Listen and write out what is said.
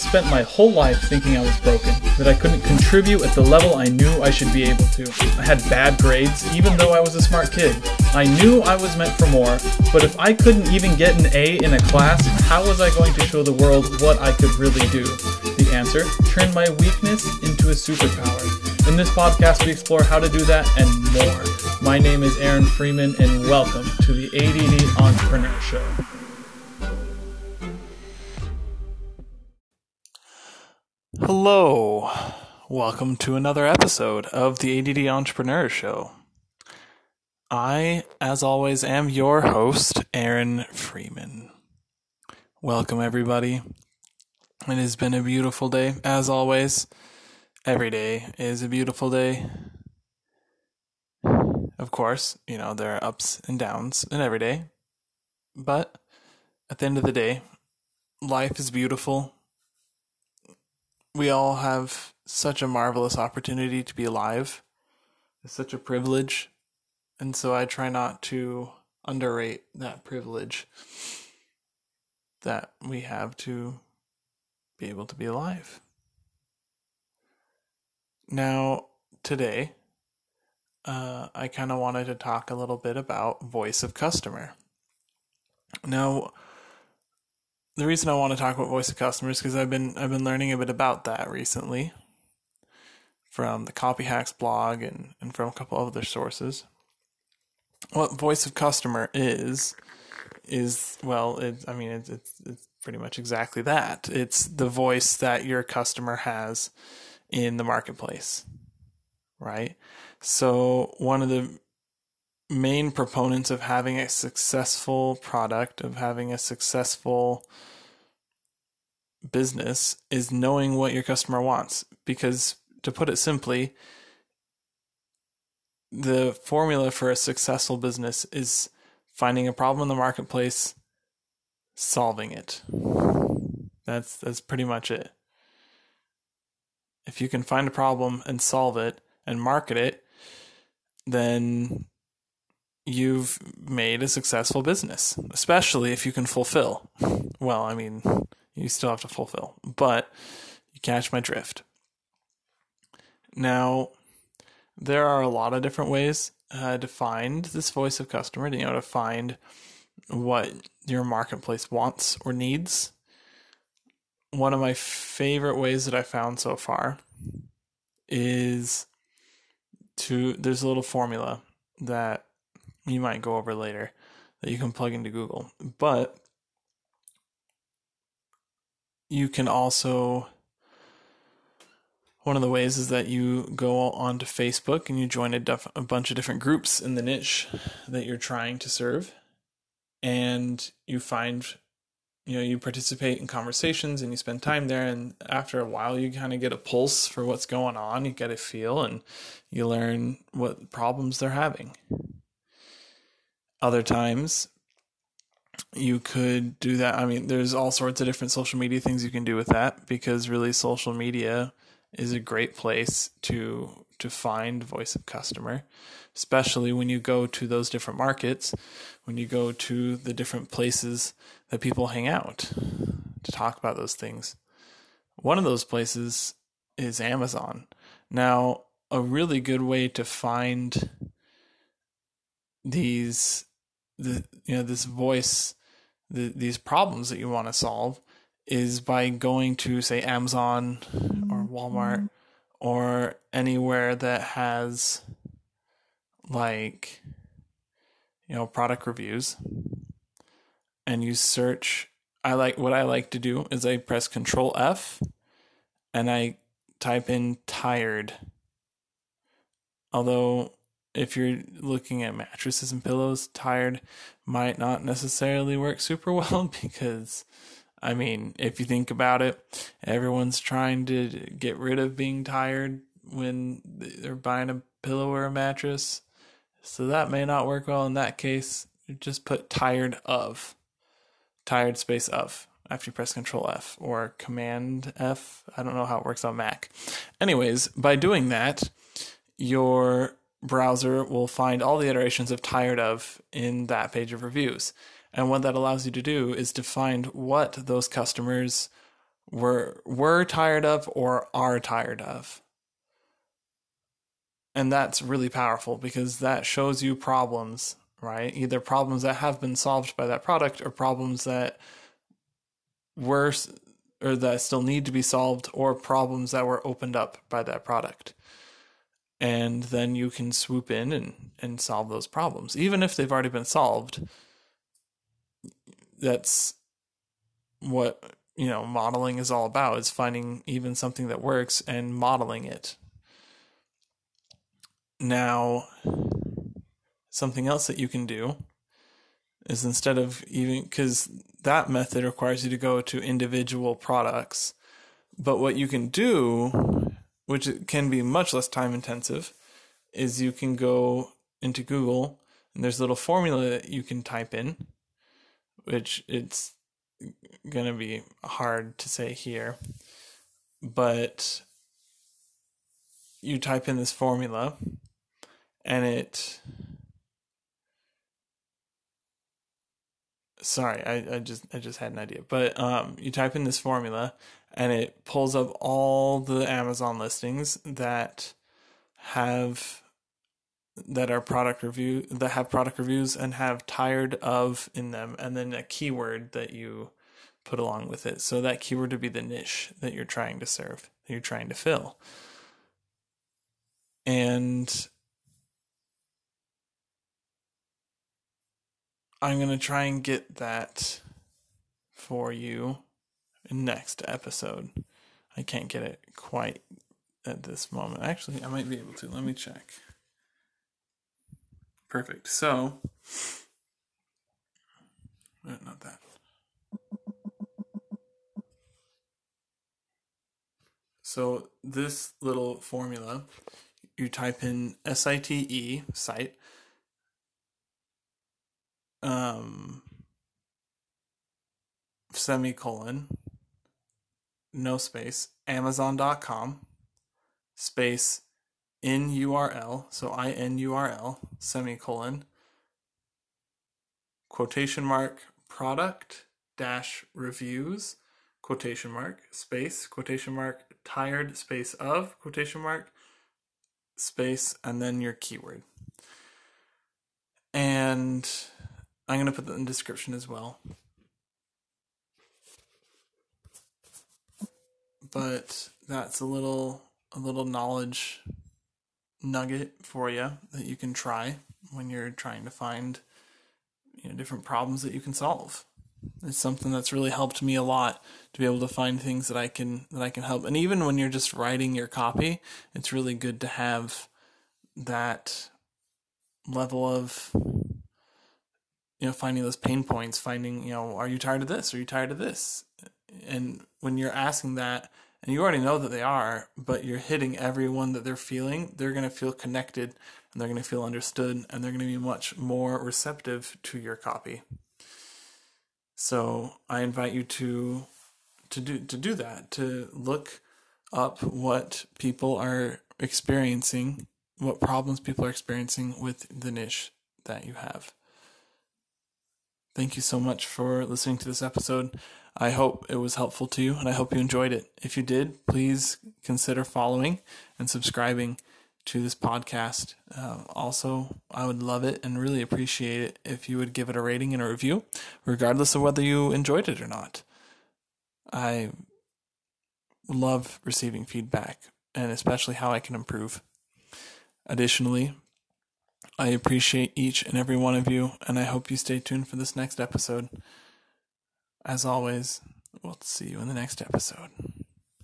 spent my whole life thinking I was broken, that I couldn't contribute at the level I knew I should be able to. I had bad grades, even though I was a smart kid. I knew I was meant for more, but if I couldn't even get an A in a class, how was I going to show the world what I could really do? The answer turn my weakness into a superpower. In this podcast, we explore how to do that and more. My name is Aaron Freeman, and welcome to the ADD Entrepreneur Show. Hello. Welcome to another episode of the ADD Entrepreneur Show. I, as always, am your host, Aaron Freeman. Welcome, everybody. It has been a beautiful day, as always. Every day is a beautiful day. Of course, you know, there are ups and downs in every day. But at the end of the day, life is beautiful we all have such a marvelous opportunity to be alive. It's such a privilege. And so I try not to underrate that privilege that we have to be able to be alive. Now, today, uh, I kind of wanted to talk a little bit about voice of customer. Now, the reason I want to talk about voice of customers because I've been I've been learning a bit about that recently from the Copy Hacks blog and, and from a couple other sources. What voice of customer is is well, it, I mean it's, it's it's pretty much exactly that. It's the voice that your customer has in the marketplace, right? So one of the main proponents of having a successful product, of having a successful business, is knowing what your customer wants. Because to put it simply, the formula for a successful business is finding a problem in the marketplace, solving it. That's that's pretty much it. If you can find a problem and solve it and market it, then you've made a successful business, especially if you can fulfill. Well, I mean, you still have to fulfill, but you catch my drift. Now, there are a lot of different ways uh, to find this voice of customer, you know, to find what your marketplace wants or needs. One of my favorite ways that I found so far is to there's a little formula that you might go over later that you can plug into Google. But you can also one of the ways is that you go onto Facebook and you join a, def- a bunch of different groups in the niche that you're trying to serve. And you find you know you participate in conversations and you spend time there. And after a while you kind of get a pulse for what's going on. You get a feel and you learn what problems they're having other times you could do that. I mean, there's all sorts of different social media things you can do with that because really social media is a great place to to find voice of customer, especially when you go to those different markets, when you go to the different places that people hang out to talk about those things. One of those places is Amazon. Now, a really good way to find these the you know this voice the, these problems that you want to solve is by going to say Amazon or mm-hmm. Walmart or anywhere that has like you know product reviews and you search. I like what I like to do is I press control F and I type in tired. Although if you're looking at mattresses and pillows, tired might not necessarily work super well because, I mean, if you think about it, everyone's trying to get rid of being tired when they're buying a pillow or a mattress. So that may not work well in that case. Just put tired of, tired space of after you press Control F or Command F. I don't know how it works on Mac. Anyways, by doing that, your browser will find all the iterations of tired of in that page of reviews. And what that allows you to do is to find what those customers were were tired of or are tired of. And that's really powerful because that shows you problems, right? Either problems that have been solved by that product or problems that were or that still need to be solved or problems that were opened up by that product. And then you can swoop in and, and solve those problems. Even if they've already been solved, that's what you know modeling is all about is finding even something that works and modeling it now something else that you can do is instead of even because that method requires you to go to individual products but what you can do which can be much less time intensive is you can go into google and there's a little formula that you can type in which it's going to be hard to say here, but you type in this formula and it sorry I, I just i just had an idea but um, you type in this formula and it pulls up all the amazon listings that have that are product review that have product reviews and have tired of in them and then a keyword that you put along with it. So that keyword to be the niche that you're trying to serve that you're trying to fill. And i'm going to try and get that for you next episode i can't get it quite at this moment actually i might be able to let me check Perfect. So, uh, not that. So this little formula, you type in S-I-T-E, site, um, semicolon, no space, amazon.com, space, in URL, so I N U R L, semicolon, quotation mark, product dash reviews, quotation mark, space, quotation mark, tired space of, quotation mark, space, and then your keyword. And I'm going to put that in the description as well. But that's a little a little knowledge nugget for you that you can try when you're trying to find you know different problems that you can solve. It's something that's really helped me a lot to be able to find things that I can that I can help. And even when you're just writing your copy, it's really good to have that level of you know finding those pain points, finding, you know, are you tired of this? Are you tired of this? And when you're asking that and you already know that they are, but you're hitting everyone that they're feeling, they're going to feel connected and they're going to feel understood and they're going to be much more receptive to your copy. So I invite you to to do to do that, to look up what people are experiencing, what problems people are experiencing with the niche that you have. Thank you so much for listening to this episode. I hope it was helpful to you and I hope you enjoyed it. If you did, please consider following and subscribing to this podcast. Uh, also, I would love it and really appreciate it if you would give it a rating and a review, regardless of whether you enjoyed it or not. I love receiving feedback and especially how I can improve. Additionally, I appreciate each and every one of you, and I hope you stay tuned for this next episode. As always, we'll see you in the next episode.